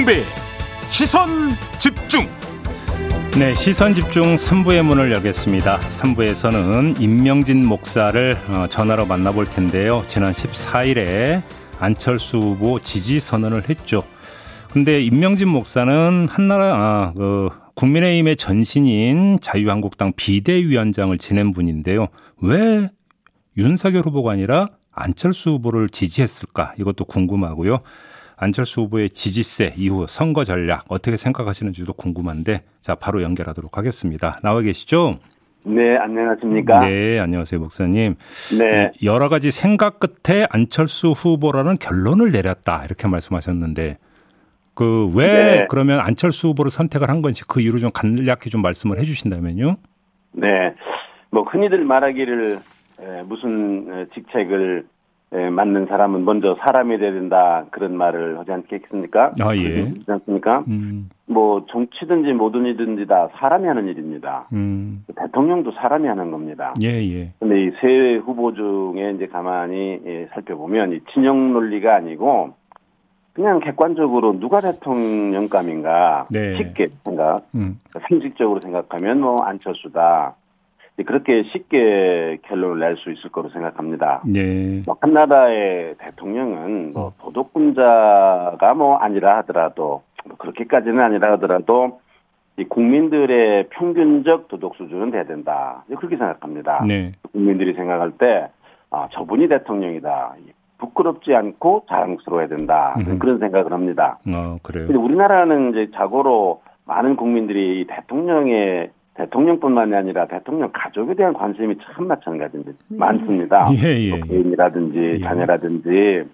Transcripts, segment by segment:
김종배 시선 집중 네, 시선 집중 3부의 문을 열겠습니다. 3부에서는 임명진 목사를 어, 전화로 만나볼 텐데요. 지난 14일에 안철수 후보 지지 선언을 했죠. 근데 임명진 목사는 한나라 아, 그 국민의힘의 전신인 자유한국당 비대위원장을 지낸 분인데요. 왜 윤석열 후보가 아니라 안철수 후보를 지지했을까? 이것도 궁금하고요. 안철수 후보의 지지세 이후 선거 전략 어떻게 생각하시는지도 궁금한데 자 바로 연결하도록 하겠습니다. 나와 계시죠? 네, 안녕하십니까? 네, 안녕하세요, 목사님. 네. 여러 가지 생각 끝에 안철수 후보라는 결론을 내렸다 이렇게 말씀하셨는데 그왜 네. 그러면 안철수 후보를 선택을 한 건지 그 이유 좀 간략히 좀 말씀을 해주신다면요. 네. 뭐 흔히들 말하기를 에, 무슨 에, 직책을 에, 맡는 사람은 먼저 사람이 돼야 된다 그런 말을 하지 않겠습니까? 아, 예. 그렇지 않습니까? 음, 뭐 정치든지 뭐든 이든지 다 사람이 하는 일입니다. 음, 대통령도 사람이 하는 겁니다. 예, 예, 근데 이 세 후보 중에 이제 가만히 예, 살펴보면 이 진영 논리가 아니고 그냥 객관적으로 누가 대통령감인가 네. 쉽게 생각 음, 상식적으로 생각하면 뭐 안철수다. 그렇게 쉽게 결론을 낼 수 있을 거로 생각합니다. 예, 뭐 한나라의 대통령은 뭐 도덕분자가 뭐 아니라 하더라도 뭐 그렇게까지는 아니라 하더라도 이 국민들의 평균적 도덕 수준은 돼야 된다. 그렇게 생각합니다. 네, 국민들이 생각할 때 아, 저분이 대통령이다. 부끄럽지 않고 자랑스러워야 된다. 음흠. 그런 생각을 합니다. 어 그래요. 근데 우리나라는 이제 자고로 많은 국민들이 이 대통령의 대통령뿐만이 아니라 대통령 가족에 대한 관심이 참 마찬가지인데 많습니다. 예, 예, 뭐 예. 부인이라든지 예. 자녀라든지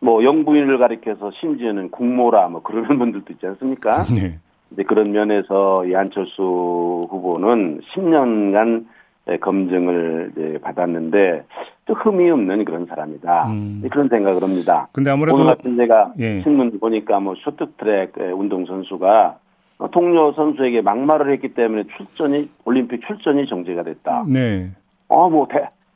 뭐 영부인을 가리켜서 심지어는 국모라 뭐 그러는 분들도 있지 않습니까? 네, 이제 그런 면에서 이 안철수 후보는 10년간 검증을 이제 받았는데 또 흠이 없는 그런 사람이다. 음. 그런 생각을 합니다. 근데 오늘 아무래도 같은 제가 예. 신문 보니까 뭐 쇼트트랙 운동 선수가 동료 선수에게 막말을 했기 때문에 출전이 올림픽 출전이 정지가 됐다. 네, 어뭐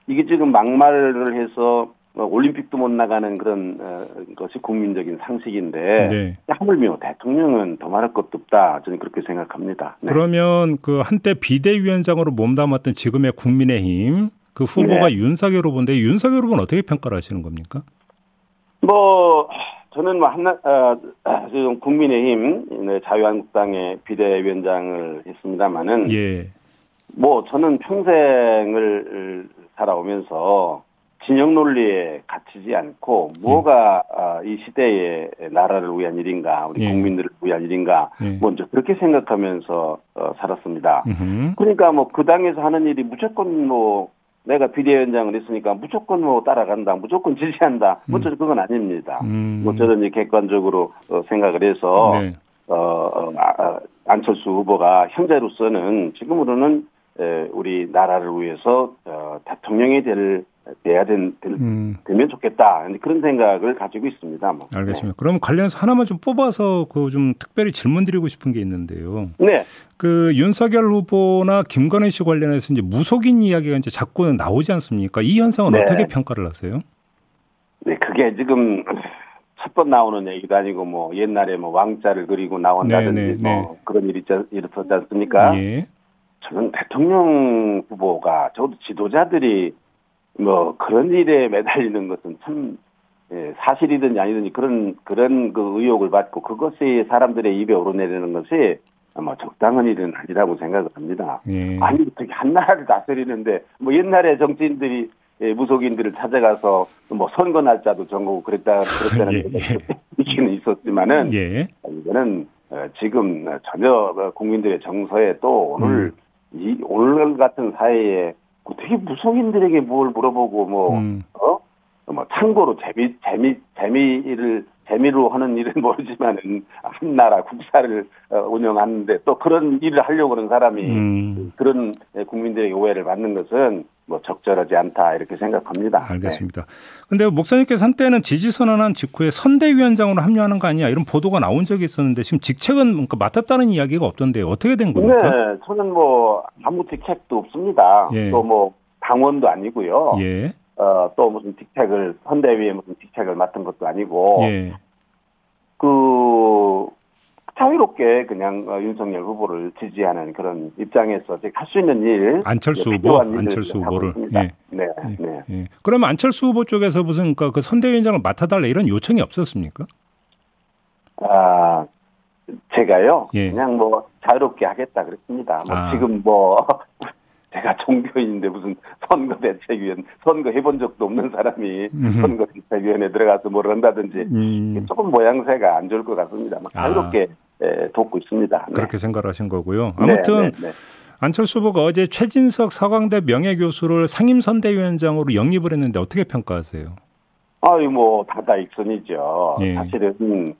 이게 지금 막말을 해서 뭐 올림픽도 못 나가는 그런 어, 것이 국민적인 상식인데 네. 하물며 대통령은 더 말할 것도 없다. 저는 그렇게 생각합니다. 네. 그러면 그 한때 비대위원장으로 몸담았던 지금의 국민의힘 그 후보가 네. 윤석열 후보인데 윤석열 후보는 어떻게 평가를 하시는 겁니까? 뭐 저는 뭐 한나 어, 지금 국민의힘 네, 자유한국당의 비대위원장을 했습니다마는 예, 뭐 저는 평생을 살아오면서 진영 논리에 갇히지 않고 뭐가 아, 이 시대의 나라를 위한 일인가 우리 예. 국민들을 위한 일인가 예. 먼저 그렇게 생각하면서 어, 살았습니다. 음흠. 그러니까 뭐 그 당에서 하는 일이 무조건 뭐 내가 비대위원장을 했으니까 무조건 뭐 따라간다, 무조건 지지한다. 뭐 저는 그건 아닙니다. 음. 뭐 저는 이제 객관적으로 어, 생각을 해서 네. 어, 어, 아, 아, 안철수 후보가 현재로서는 지금으로는 에, 우리 나라를 위해서 어, 대통령이 될 돼야 된, 될, 음, 되면 좋겠다 그런 생각을 가지고 있습니다. 뭐. 알겠습니다. 그럼 관련해서 하나만 좀 뽑아서 그 좀 특별히 질문 드리고 싶은 게 있는데요. 네. 네. 그 윤석열 후보나 김건희 씨 관련해서 이제 무속인 이야기가 이제 자꾸 나오지 않습니까? 이 현상은 네. 어떻게 평가를 하세요? 네, 그게 지금 첫 번 나오는 얘기도 아니고 뭐 옛날에 뭐 왕자를 그리고 나온다든지 네, 네, 뭐 네. 그런 일이 있었지 않습니까? 예. 저는 대통령 후보가 저도 지도자들이 뭐 그런 일에 매달리는 것은 참 예, 사실이든지 아니든지 그런 그런 그 의혹을 받고 그것이 사람들의 입에 오르내리는 것이 아마 적당한 일은 아니라고 생각을 합니다. 예. 아니 어떻게 한 나라를 다스리는데 뭐 옛날에 정치인들이 예, 무속인들을 찾아가서 뭐 선거 날짜도 정하고 그랬다 그랬다는 예, 얘기는 있었지만은 예. 이거는 어, 지금 전혀 어, 국민들의 정서에 또 오늘 이 오늘 같은 사회에 어떻게 무속인들에게 뭘 물어보고 뭐 음. 어? 뭐 참고로 재미 재미 재미를 재미로 하는 일은 모르지만은 한 나라 국사를 어, 운영하는데 또 그런 일을 하려고 하는 사람이 음. 그런 국민들의 오해를 받는 것은 뭐 적절하지 않다 이렇게 생각합니다. 알겠습니다. 근데 목사님께서 한때는 지지 선언한 직후에 선대위원장으로 합류하는 거 아니야 이런 보도가 나온 적이 있었는데 지금 직책은 뭔가 맡았다는 이야기가 없던데 어떻게 된 네, 겁니까? 네, 저는 뭐 아무 직책도 없습니다. 예. 또뭐 당원도 아니고요. 예. 어, 또 무슨 직책을 선대위에 무슨 직책을 맡은 것도 아니고 예. 그 자유롭게 그냥 어, 윤석열 후보를 지지하는 그런 입장에서 할 수 있는 일 안철수 예, 후보 안철수 후보를. 예. 네, 네. 예. 그러면 안철수 후보 쪽에서 무슨 그, 그 선대위원장을 맡아달라 이런 요청이 없었습니까? 아 제가요 예. 그냥 뭐 자유롭게 하겠다 그랬습니다. 뭐 아. 지금 뭐 제가 종교인인데 무슨 선거대책위원 선거 해본 적도 없는 사람이 음흠. 선거대책위원회 들어가서 뭘 한다든지 음, 조금 모양새가 안 좋을 것 같습니다. 뭐 아. 자유롭게 에, 돕고 있습니다. 네. 그렇게 생각하신 거고요. 네, 아무튼 네, 네. 안철수 후보가 어제 최진석 서강대 명예교수를 상임선대위원장으로 영입을 했는데 어떻게 평가하세요? 아유 뭐 다다익선이죠. 예. 사실은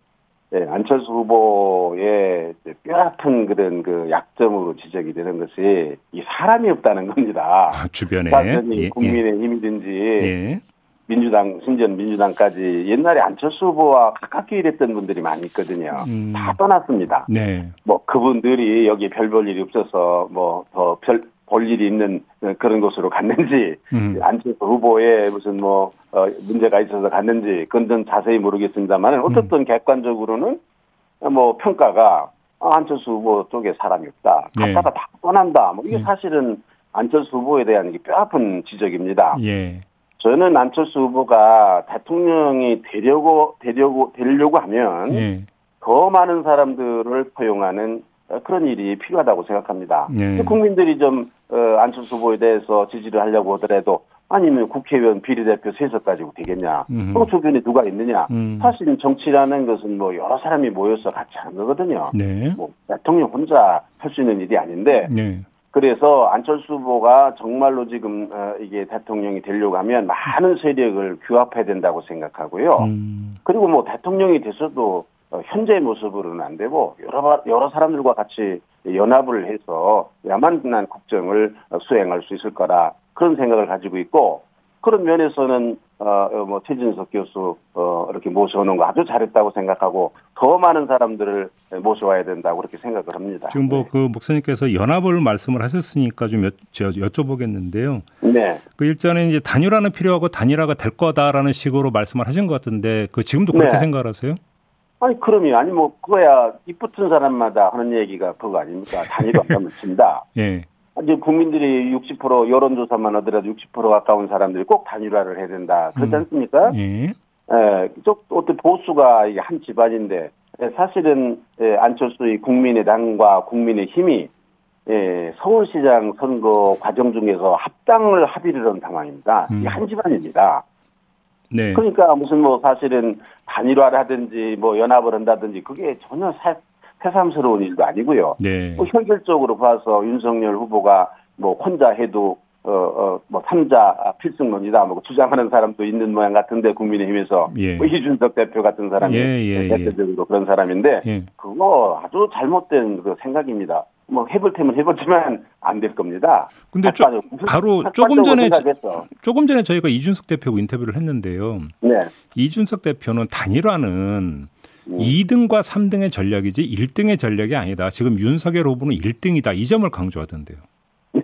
예, 안철수 후보의 뼈아픈 그런 그 약점으로 지적이 되는 것이 이 사람이 없다는 겁니다. 아, 주변에 사전이 예, 국민의힘이든지 예. 민주당 신전 민주당까지 옛날에 안철수 후보와 가깝게 일했던 분들이 많이 있거든요. 음. 다 떠났습니다. 네. 뭐 그분들이 여기 별 볼 일이 없어서 뭐 더 별 볼 일이 있는 그런 곳으로 갔는지 음. 안철수 후보에 무슨 뭐 어, 문제가 있어서 갔는지 그건 전 자세히 모르겠습니다만 어떻든 음. 객관적으로는 뭐 평가가 아, 안철수 후보 쪽에 사람이 없다. 네. 갔다가 다 떠난다. 뭐 이게 음. 사실은 안철수 후보에 대한 게 뼈아픈 지적입니다. 예. 저는 안철수 후보가 대통령이 되려고 되려고 되려고 하면 예. 더 많은 사람들을 포용하는 어, 그런 일이 필요하다고 생각합니다. 네. 국민들이 좀 어, 안철수 후보에 대해서 지지를 하려고 하더라도 아니면 국회의원 비례대표 세석 가지고 되겠냐? 또 주변에 누가 있느냐? 음. 사실 정치라는 것은 뭐 여러 사람이 모여서 같이 하는 거거든요. 네. 뭐 대통령 혼자 할 수 있는 일이 아닌데 네. 그래서 안철수 후보가 정말로 지금 어, 이게 대통령이 되려고 하면 많은 세력을 규합해야 된다고 생각하고요. 음. 그리고 뭐 대통령이 됐어도 어, 현재 모습으로는 안 되고 여러 바- 여러 사람들과 같이 연합을 해서 야만한 국정을 어, 수행할 수 있을 거라 그런 생각을 가지고 있고 그런 면에서는 어뭐 최진석 교수 어 이렇게 모셔오는 거 아주 잘했다고 생각하고 더 많은 사람들을 모셔와야 된다고 그렇게 생각을 합니다. 지금 뭐그 목사님께서 연합을 말씀을 하셨으니까 좀 여, 저, 여쭤보겠는데요. 네. 그 일전에 이제 단일화는 필요하고 단일화가 될 거다라는 식으로 말씀을 하신 것 같은데 그 지금도 그렇게 네. 생각하세요? 아니 그럼요. 아니 뭐 그거야 입 붙은 사람마다 하는 얘기가 그거 아닙니까? 단위로 한다면 진다. 예. 이제 국민들이 60% 여론조사만 하더라도 60% 가까운 사람들이 꼭 단일화를 해야 된다. 그렇지 음. 않습니까? 예. 예, 쪽 어떤 보수가 한 집안인데 예, 사실은 예, 안철수의 국민의당과 국민의힘이 예, 서울시장 선거 과정 중에서 합당을 합의를 한 상황입니다. 음. 이게 한 집안입니다. 네. 그러니까 무슨 뭐 사실은 단일화를 하든지 뭐 연합을 한다든지 그게 전혀 새, 새삼스러운 일도 아니고요. 네. 뭐 현실적으로 봐서 윤석열 후보가 뭐 혼자 해도 어 어 뭐 삼자 필승론이다 뭐 주장하는 사람도 있는 모양 같은데 국민의힘에서 예. 뭐 이준석 대표 같은 사람이 예, 예, 예. 대표적으로 그런 사람인데 예. 그거 아주 잘못된 그 생각입니다. 뭐 해볼 테면 해보지만 안 될 겁니다. 근데 무슨 바로 조금 전에 생각했어. 조금 전에 저희가 이준석 대표하고 인터뷰를 했는데요. 네. 이준석 대표는 단일화는 음. 2등과 3등의 전략이지 1등의 전략이 아니다. 지금 윤석열 후보는 1등이다. 이 점을 강조하던데요. 네.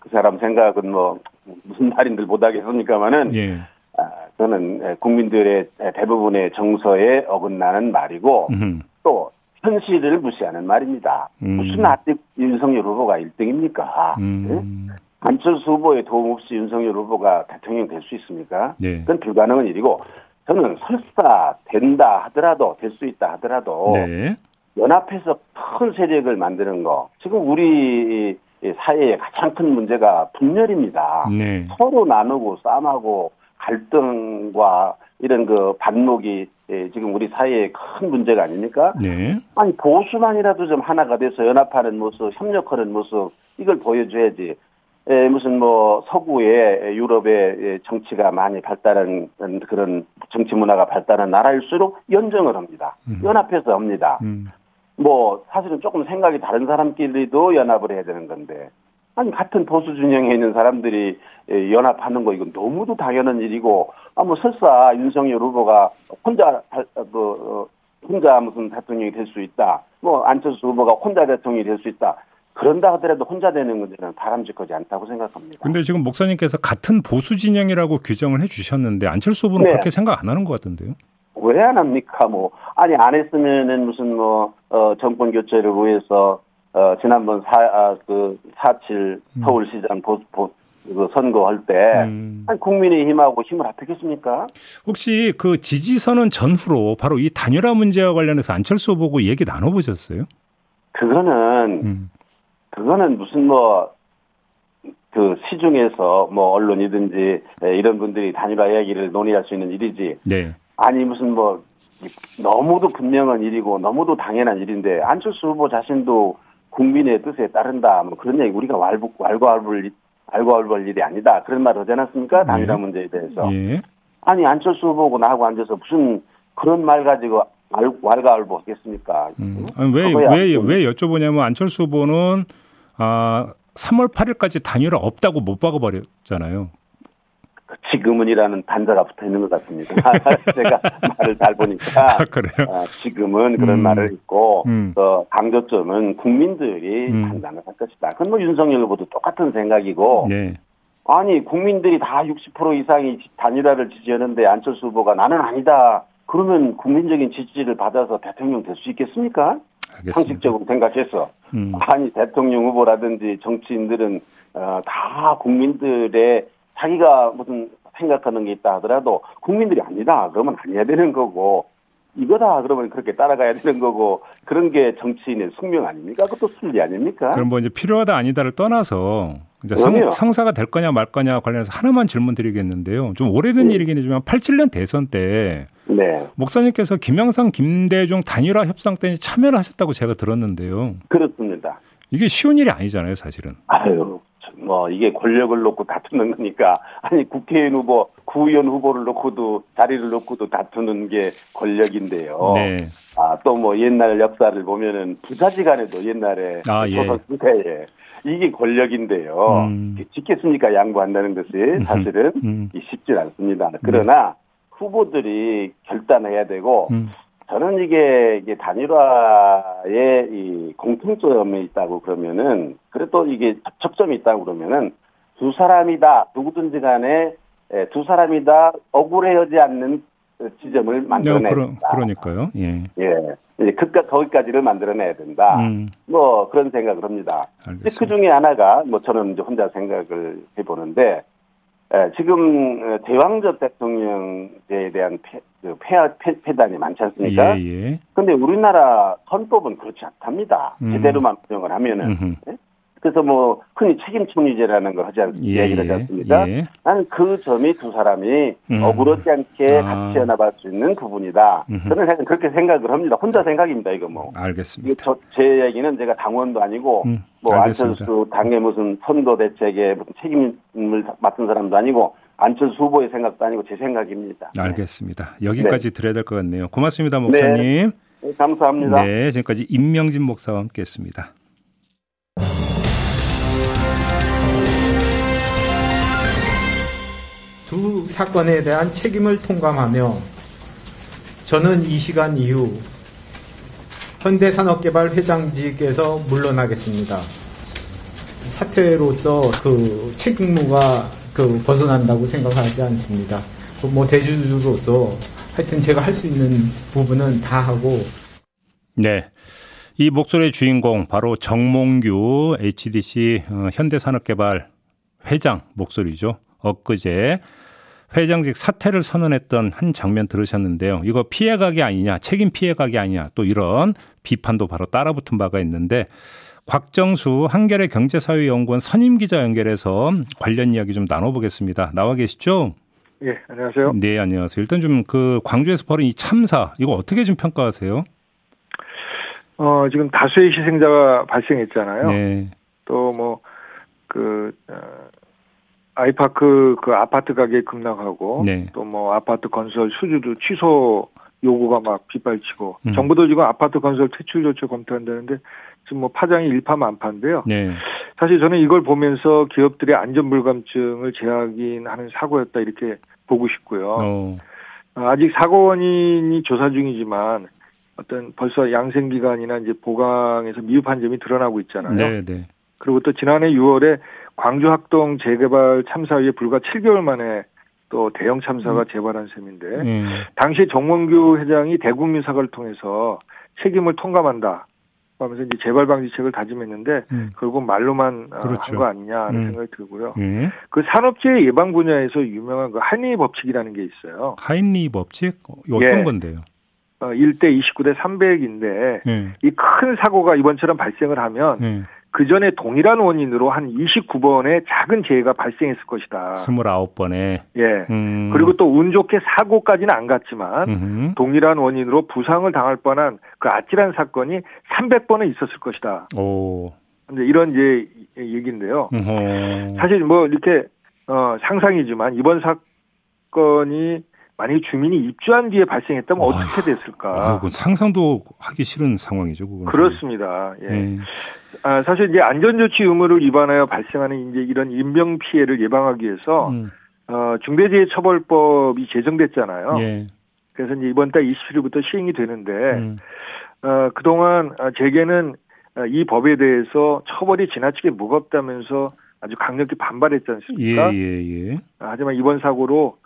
그 사람 생각은 뭐 무슨 말인들 못하겠습니까만은 예. 아, 저는 국민들의 대부분의 정서에 어긋나는 말이고 음흠. 또 현실을 무시하는 말입니다. 음. 무슨 아직 윤석열 후보가 1등입니까? 음. 안철수 후보의 도움 없이 윤석열 후보가 대통령 될 수 있습니까? 네. 그건 불가능한 일이고 저는 설사 된다 하더라도 될 수 있다 하더라도 네. 연합해서 큰 세력을 만드는 거 지금 우리 사회의 가장 큰 문제가 분열입니다. 네. 서로 나누고 싸움하고 갈등과 이런 그 반목이 예, 지금 우리 사회의 큰 문제가 아닙니까? 네. 아니 보수만이라도 좀 하나가 돼서 연합하는 모습, 협력하는 모습 이걸 보여줘야지. 에, 무슨 뭐 서구의 유럽의 예, 정치가 많이 발달한 그런 정치 문화가 발달한 나라일수록 연정을 합니다. 음. 연합해서 합니다. 음. 뭐 사실은 조금 생각이 다른 사람끼리도 연합을 해야 되는 건데 아니 같은 보수 진영에 있는 사람들이 예, 연합하는 거 이건 너무도 당연한 일이고 아뭐 설사 윤석열 후보가 혼자 발- 어, 그 어, 혼자 무슨 대통령이 될 수 있다 뭐 안철수 후보가 혼자 대통령이 될 수 있다 그런다 하더라도 혼자 되는 문제는 바람직하지 않다고 생각합니다. 근데 지금 목사님께서 같은 보수 진영이라고 규정을 해 주셨는데 안철수 후보는 네. 그렇게 생각 안 하는 것 같던데요. 왜 안 합니까? 뭐 아니 안 했으면은 무슨 뭐 어, 정권 교체를 위해서 어, 지난번 사그 사칠 음. 서울시장 보, 보, 그 선거할 때 음. 국민의힘하고 힘을 합했겠습니까? 혹시 그 지지선언 전후로 바로 이 단일화 문제와 관련해서 안철수 후보고 얘기 나눠보셨어요? 그거는 음. 그거는 무슨 뭐 그 시중에서 뭐 언론이든지 에, 이런 분들이 단일화 이야기를 논의할 수 있는 일이지 네. 아니 무슨 뭐 너무도 분명한 일이고 너무도 당연한 일인데 안철수 후보 자신도 국민의 뜻에 따른다 뭐 그런 얘기 우리가 왈부, 왈가왈부할 왈가왈부할 일이 아니다 그런 말 하지 않았습니까 단일화 네. 문제에 대해서 예. 아니 안철수 후보고 나하고 앉아서 무슨 그런 말 가지고 왈- 왈가왈부 하겠습니까 음. 아니, 왜. 왜, 왜 여쭤보냐면 안철수 후보는 아, 3월 8일까지 단일화 없다고 못 박아버렸잖아요. 지금은이라는 단자가 붙어 있는 것 같습니다. 제가 말을 잘 보니까 아, 그래요? 아, 지금은 그런 음. 말을 있고 음. 또 강조점은 국민들이 음. 판단을 할 것이다. 그건 뭐 윤석열 후보도 똑같은 생각이고 네. 아니 국민들이 다 60% 이상이 단일화를 지지하는데 안철수 후보가 나는 아니다. 그러면 국민적인 지지를 받아서 대통령 될 수 있겠습니까? 알겠습니다. 상식적으로 생각해서 음. 아니 대통령 후보라든지 정치인들은 어, 다 국민들의 자기가 무슨 생각하는 게 있다 하더라도 국민들이 아니다 그러면 아니야 되는 거고 이거다 그러면 그렇게 따라가야 되는 거고 그런 게 정치인의 숙명 아닙니까? 그것도 순리 아닙니까? 그럼 뭐 이제 필요하다 아니다를 떠나서 이제 성, 그럼요. 성 사가 될 거냐 말 거냐 관련해서 하나만 질문 드리겠는데요. 좀 오래된 네. 일이긴 하지만 87년 대선 때 네 목사님께서 김영삼, 김대중 단일화 협상 때 참여를 하셨다고 제가 들었는데요. 그렇습니다. 이게 쉬운 일이 아니잖아요, 사실은. 아유 뭐 이게 권력을 놓고 다투는 거니까 아니 국회의원 후보 구의원 후보를 놓고도 자리를 놓고도 다투는 게 권력인데요. 네. 아, 또 뭐 옛날 역사를 보면은 부자지간에도 옛날에 아, 예. 조선 시대에 이게 권력인데요. 음. 짓겠습니까? 양보한다는 것이 사실은 음. 이 쉽지 않습니다. 그러나 후보들이 결단해야 되고 음. 저는 이게, 이게 단일화에 이 공통점이 있다고 그러면은 그래도 이게 접점이 있다고 그러면은 두 사람이다 누구든지 간에 에, 두 사람이다 억울해하지 않는 지점을 네, 만들어내야 그러, 된다. 그러 니까요. 예. 예. 이제 그까 거기까지를 만들어내야 된다. 음. 뭐 그런 생각을 합니다. 그. 중에 하나가 뭐 저는 이제 혼자 생각을 해보는데 에, 지금 어, 대왕적 대통령제에 대한 폐, 그 폐하, 폐, 폐단이 많지 않습니까? 예, 예. 근데 우리나라 헌법은 그렇지 않답니다. 음. 제대로만 운영을 하면은. 예? 그래서 뭐 흔히 책임총리제라는 걸 하지 않, 예, 얘기를 하지 않습니까? 예. 나는 그 점이 두 사람이 음. 어그러지 않게 아. 같이 연합할 수 있는 부분이다. 음흠. 저는 그렇게 생각을 합니다. 혼자 생각입니다, 이거 뭐. 알겠습니다. 저, 제 얘기는 제가 당원도 아니고, 음, 뭐, 알겠습니다. 안철수 당의 무슨 선거 대책에 무슨 책임을 맡은 사람도 아니고, 안철수 후보의 생각도 아니고 제 생각입니다. 알겠습니다. 여기까지 드려야 될 것 같네요. 고맙습니다, 목사님. 네, 감사합니다. 네, 지금까지 임명진 목사와 함께했습니다. 두 사건에 대한 책임을 통감하며 저는 이 시간 이후 현대산업개발 회장직에서 물러나겠습니다. 사퇴로서 그 책임무가 그 벗어난다고 생각하지 않습니다. 그뭐 대주주로서 하여튼 제가 할 수 있는 부분은 다 하고 네. 이 목소리의 주인공 바로 정몽규 HDC 어, 현대산업개발 회장 목소리죠. 엊그제 회장직 사퇴를 선언했던 한 장면 들으셨는데요. 이거 피해가기 아니냐, 책임 피해가기 아니냐, 또 이런 비판도 바로 따라붙은 바가 있는데 곽정수 한겨레 경제사회연구원 선임 기자 연결해서 관련 이야기 좀 나눠보겠습니다. 나와 계시죠? 예, 안녕하세요. 네, 안녕하세요. 일단 좀 그 광주에서 벌인 이 참사 이거 어떻게 좀 평가하세요? 어, 지금 다수의 희생자가 발생했잖아요. 네. 또 뭐, 그, 어, 아이파크 그 아파트 가격 급락하고 네. 또뭐 아파트 건설 수주도 취소 요구가 막 빗발치고 음. 정부도 지금 아파트 건설 퇴출 조치 검토한다는데 지금 뭐 파장이 일파만파인데요. 네. 사실 저는 이걸 보면서 기업들의 안전 불감증을 재확인하는 사고였다 이렇게 보고 싶고요. 어. 아직 사고 원인이 조사 중이지만 어떤 벌써 양생 기간이나 이제 보강에서 미흡한 점이 드러나고 있잖아요. 네, 네. 그리고 또 지난해 6월에 광주 학동 재개발 참사 후에 불과 7개월 만에 또 대형 참사가 재발한 셈인데 예. 당시 정몽규 회장이 대국민 사과를 통해서 책임을 통감한다 하면서 이제 재발 방지책을 다짐했는데 음. 결국 말로만 어, 그렇죠. 한거 아니냐 하는 음. 생각이 들고요. 예. 그 산업재해 예방 분야에서 유명한 그 한리 법칙이라는 게 있어요. 하인리 법칙 어, 어떤 예. 건데요? 어, 1대 29대 300인데 예. 이큰 사고가 이번처럼 발생을 하면 예. 그 전에 동일한 원인으로 한 29번의 작은 재해가 발생했을 것이다. 29번에 예. 음. 그리고 또 운 좋게 사고까지는 안 갔지만 음흠. 동일한 원인으로 부상을 당할 뻔한 그 아찔한 사건이 300번은 있었을 것이다. 오. 이런 이제 얘기인데요. 음호. 사실 뭐 이렇게 어 상상이지만 이번 사건이 만약 주민이 입주한 뒤에 발생했다면 어휴. 어떻게 됐을까? 아, 상상도 하기 싫은 상황이죠. 그건. 그렇습니다. 예. 예. 아, 사실 이제 안전조치 의무를 위반하여 발생하는 이제 이런 인명 피해를 예방하기 위해서 음. 어, 중대재해처벌법이 제정됐잖아요. 예. 그래서 이제 이번 달 27일부터 시행이 되는데 음. 어, 그동안 어, 제게는 어, 이 법에 대해서 처벌이 지나치게 무겁다면서 아주 강력히 반발했지 예, 않습니까? 예, 예. 아, 하지만 이번 사고로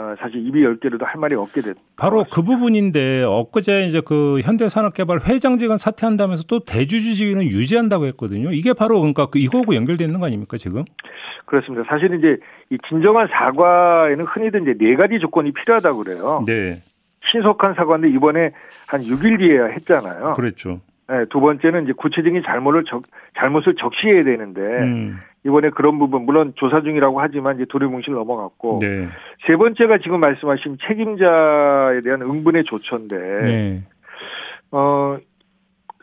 어, 사실 입이 열 개로도 할 말이 없게 됐. 바로 그 부분인데 엊그제 이제 그 현대산업개발 회장직은 사퇴한다면서 또 대주주직은 유지한다고 했거든요. 이게 바로 그러니까 그 이거하고 연결돼 있는 거 아닙니까 지금? 그렇습니다. 사실 이제 이 진정한 사과에는 흔히들 이제 네 가지 조건이 필요하다고 그래요. 네, 신속한 사과인데 이번에 한 6일 뒤에야 했잖아요. 그랬죠. 네, 두 번째는 이제 구체적인 잘못을 적, 잘못을 적시해야 되는데 음, 이번에 그런 부분 물론 조사 중이라고 하지만 이제 도리뭉실 넘어갔고 네, 세 번째가 지금 말씀하신 책임자에 대한 응분의 조처인데 네, 어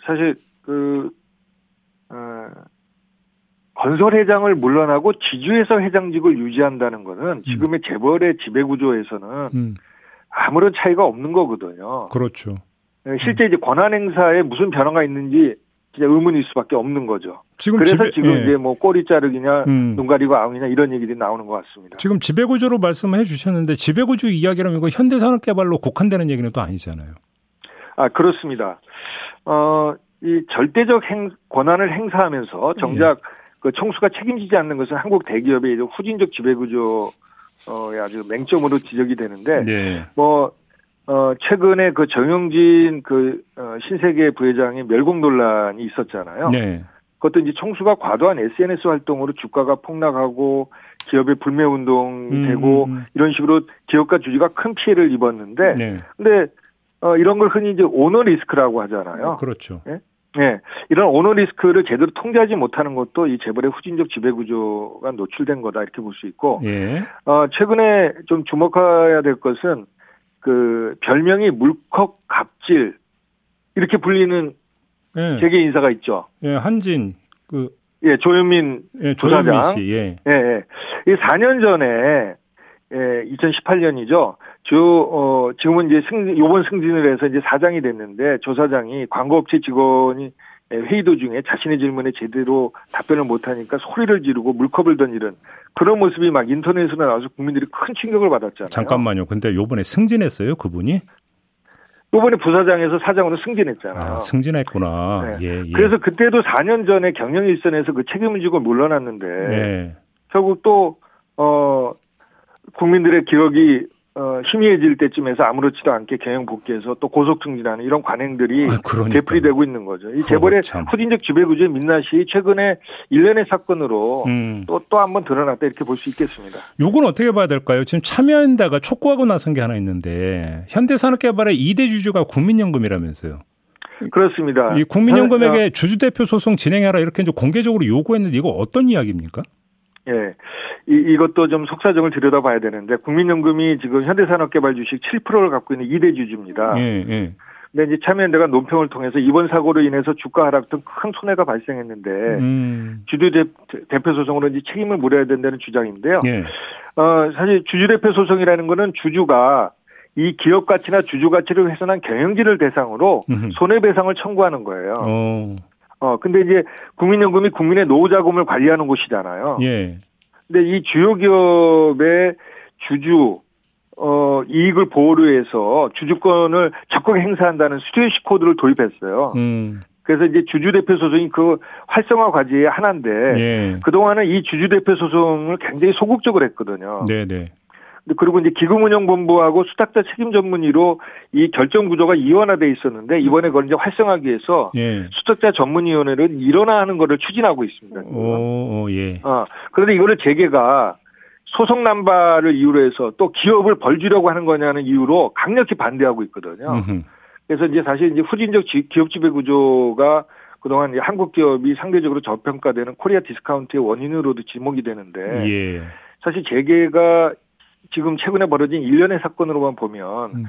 사실 그 어, 건설 회장을 물러나고 지주회사 회장직을 유지한다는 거는 지금의 재벌의 지배 구조에서는 음, 아무런 차이가 없는 거거든요. 그렇죠. 실제 이제 권한 행사에 무슨 변화가 있는지 진짜 의문일 수밖에 없는 거죠. 지금 그래서 지배, 지금 예. 이제 뭐 꼬리 자르기냐 음. 눈 가리고 아웅이냐 이런 얘기들이 나오는 것 같습니다. 지금 지배구조로 말씀해 주셨는데 지배구조 이야기라면 이거 현대산업개발로 국한되는 얘기는 또 아니잖아요. 아 그렇습니다. 어, 이 절대적 행, 권한을 행사하면서 정작 그 청수가 책임지지 않는 것은 한국 대기업의 후진적 지배구조 어, 아주 맹점으로 지적이 되는데 네, 뭐 어, 최근에 그 정영진 그 어, 신세계 부회장의 멸공 논란이 있었잖아요. 네, 그것도 이제 청수가 과도한 SNS 활동으로 주가가 폭락하고 기업의 불매 운동이 음, 되고 음. 이런 식으로 기업과 주주가 큰 피해를 입었는데 네, 근데 어, 이런 걸 흔히 이제 오너 리스크라고 하잖아요. 그렇죠. 네. 이런 오너 리스크를 제대로 통제하지 못하는 것도 이 재벌의 후진적 지배 구조가 노출된 거다 이렇게 볼 수 있고 예, 어, 최근에 좀 주목해야 될 것은 그 별명이 물컥 갑질 이렇게 불리는 예, 재계 인사가 있죠. 예, 한진 그 예, 조현민 예, 조현민. 씨, 예, 예, 예. 이 4년 전에 예, 2018년이죠. 저, 어, 지금은 이제 승, 요번 승진을 해서 이제 사장이 됐는데, 조 사장이 광고업체 직원이 예, 회의 도중에 자신의 질문에 제대로 답변을 못하니까 소리를 지르고 물컵을 던지는 그런 모습이 막 인터넷으로 나와서 국민들이 큰 충격을 받았잖아요. 잠깐만요. 근데 요번에 승진했어요, 그분이? 요번에 부사장에서 사장으로 승진했잖아요. 아, 승진했구나. 네. 예, 예. 그래서 그때도 4년 전에 경영 일선에서 그 책임을 지고 물러났는데, 예. 결국 또, 어, 국민들의 기억이, 어, 희미해질 때쯤에서 아무렇지도 않게 경영 복귀해서 또 고속 승진하는 이런 관행들이 아. 되풀이되고 있는 거죠. 이 재벌의 참. 후진적 지배구조의 민낯이 최근에 일련의 사건으로 음. 또, 또 한 번 드러났다 이렇게 볼 수 있겠습니다. 요건 어떻게 봐야 될까요? 지금 참여연대가 촉구하고 나선 게 하나 있는데 현대산업개발의 2대 주주가 국민연금이라면서요. 그렇습니다. 이 국민연금에게 주주대표 소송 진행해라 이렇게 이제 공개적으로 요구했는데 이거 어떤 이야기입니까? 예. 이, 이것도 좀 속사정을 들여다봐야 되는데, 국민연금이 지금 현대산업개발 주식 7%를 갖고 있는 2대 주주입니다. 예, 예. 근데 이제 참여연대가 논평을 통해서 이번 사고로 인해서 주가 하락 등 큰 손해가 발생했는데, 음. 주주 대, 대표 소송으로 이제 책임을 물어야 된다는 주장인데요. 예. 어, 사실 주주 대표 소송이라는 거는 주주가 이 기업 가치나 주주 가치를 훼손한 경영진을 대상으로. 손해배상을 청구하는 거예요. 어. 어, 근데 이제 국민연금이 국민의 노후 자금을 관리하는 곳이잖아요. 예. 근데 이 주요 기업의 주주 어 이익을 보호를 해서 주주권을 적극 행사한다는 스튜어십 코드를 도입했어요. 음. 그래서 이제 주주 대표 소송이 그 활성화 과제의 하나인데 예. 그 동안은 이 주주 대표 소송을 굉장히 소극적으로 했거든요. 네, 네. 그리고 이제 기금운용본부하고 수탁자 책임 전문의로 이 결정 구조가 이원화돼 있었는데 이번에 그걸 이제 활성화하기 위해서 예. 수탁자 전문위원회를 일원화하는 것을 추진하고 있습니다. 오, 오, 예. 어, 그런데 이거를 재계가 소송 남발을 이유로 해서 또 기업을 벌 주려고 하는 거냐는 이유로 강력히 반대하고 있거든요. 음흠. 그래서 이제 사실 이제 후진적 지- 기업 지배 구조가 그동안 한국 기업이 상대적으로 저평가되는 코리아 디스카운트의 원인으로도 지목이 되는데 예. 사실 재계가 지금 최근에 벌어진 일련의 사건으로만 보면 음.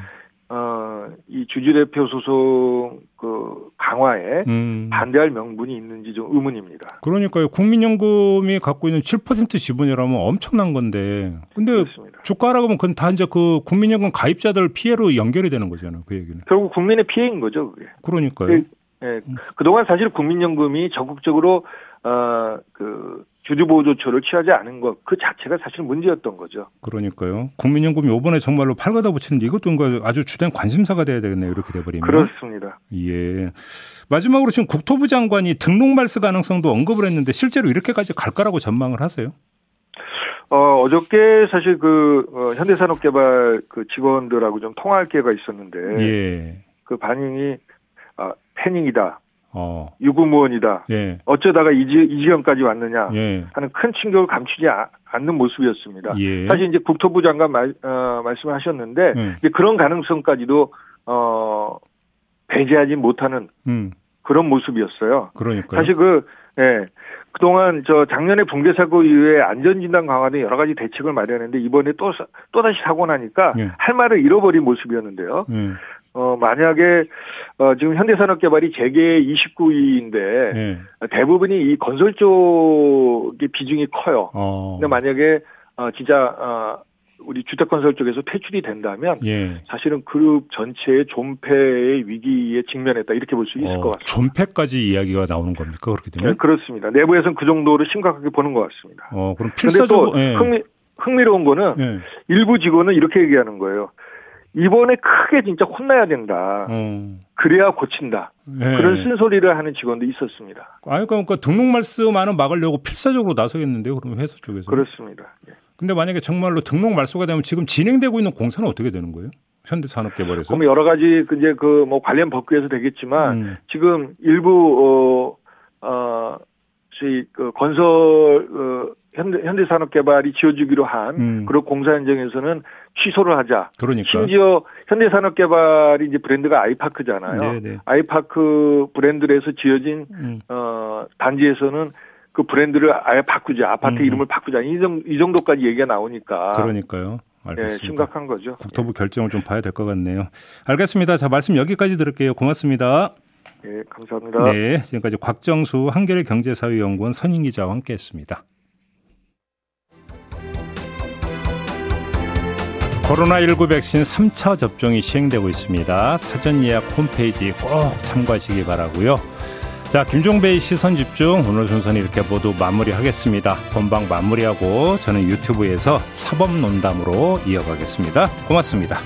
어, 이 주주대표 소송 그 강화에 음. 반대할 명분이 있는지 좀 의문입니다. 그러니까요. 국민연금이 갖고 있는 7% 지분이라면 엄청난 건데. 근데 그렇습니다. 주가라고 하면 그건 다 이제 그 국민연금 가입자들 피해로 연결이 되는 거잖아요. 그 얘기는. 결국 국민의 피해인 거죠, 그게. 그러니까요. 그- 예, 그동안 사실 국민연금이 적극적으로 어, 그 주주 보호 조처를 취하지 않은 것 그 자체가 사실 문제였던 거죠. 그러니까요. 국민연금이 이번에 정말로 팔가다 붙이는데 이것도 아주 주된 관심사가 돼야 되겠네요. 이렇게 돼버리면. 그렇습니다. 예. 마지막으로 지금 국토부 장관이 등록 말스 가능성도 언급을 했는데 실제로 이렇게까지 갈 거라고 전망을 하세요? 어, 어저께 사실 그 어, 현대산업개발 그 직원들하고 좀 통화할 기회가 있었는데 예. 그 반응이 아, 패닝이다, 어. 유구무원이다, 예. 어쩌다가 이, 지, 이 지경까지 왔느냐 예. 하는 큰 충격을 감추지 아- 않는 모습이었습니다. 예. 사실 이제 국토부 장관 말, 어, 말씀하셨는데 음. 그런 가능성까지도 어, 배제하지 못하는 음. 그런 모습이었어요. 그러니까요. 사실 그, 예. 그동안 저 작년에 붕괴 사고 이후에 안전 진단 강화 등 여러 가지 대책을 마련했는데 이번에 또, 사- 또다시 사고 나니까 예. 할 말을 잃어버린 모습이었는데요. 예. 어, 만약에, 어, 지금 현대산업개발이 재계 29위인데 예. 대부분이 이 건설 쪽의 비중이 커요. 어. 근데 만약에, 어, 진짜, 어, 우리 주택건설 쪽에서 퇴출이 된다면 예. 사실은 그룹 전체의 존폐의 위기에 직면했다 이렇게 볼 수 있을 어, 것 같습니다. 존폐까지 이야기가 나오는 겁니까? 그렇게 네, 되면? 그렇습니다. 내부에서는 그 정도로 심각하게 보는 것 같습니다. 어, 그럼 필사적으로 예. 흥미, 흥미로운 거는 예. 일부 직원은 이렇게 얘기하는 거예요. 이번에 크게 진짜 혼나야 된다. 어. 그래야 고친다. 예. 그런 쓴소리를 하는 직원도 있었습니다. 아니 그러니까 등록 말씀만은 막으려고 필사적으로 나서겠는데요. 그러면 회사 쪽에서. 그렇습니다. 예. 근데 만약에 정말로 등록 말소가 되면 지금 진행되고 있는 공사는 어떻게 되는 거예요? 현대산업개발에서. 그럼 여러 가지 그 이제 그 뭐 관련 법규에서 되겠지만 음. 지금 일부 어어 저희 그 건설 어 현대 현대산업개발이 지어주기로 한 음. 그런 공사 현장에서는 취소를 하자. 그러니까. 심지어 현대산업개발이 이제 브랜드가 아이파크잖아요. 네네. 아이파크 브랜드에서 지어진 음. 어 단지에서는 그 브랜드를 아예 바꾸자, 아파트 음. 이름을 바꾸자 이, 정, 이 정도까지 얘기가 나오니까 그러니까요. 예, 알겠습니다. 심각한 거죠. 국토부 결정을 좀 봐야 될 것 같네요. 알겠습니다. 자, 말씀 여기까지 들을게요. 고맙습니다. 예, 감사합니다. 네. 지금까지 곽정수 한겨레 경제사회연구원 선임 기자와 함께 했습니다. 코로나19 백신 3차 접종이 시행되고 있습니다. 사전 예약 홈페이지 꼭 참고하시기 바라고요. 자, 김종배의 시선 집중 오늘 순서는 이렇게 모두 마무리하겠습니다. 본방 마무리하고 저는 유튜브에서 사법 논담으로 이어가겠습니다. 고맙습니다.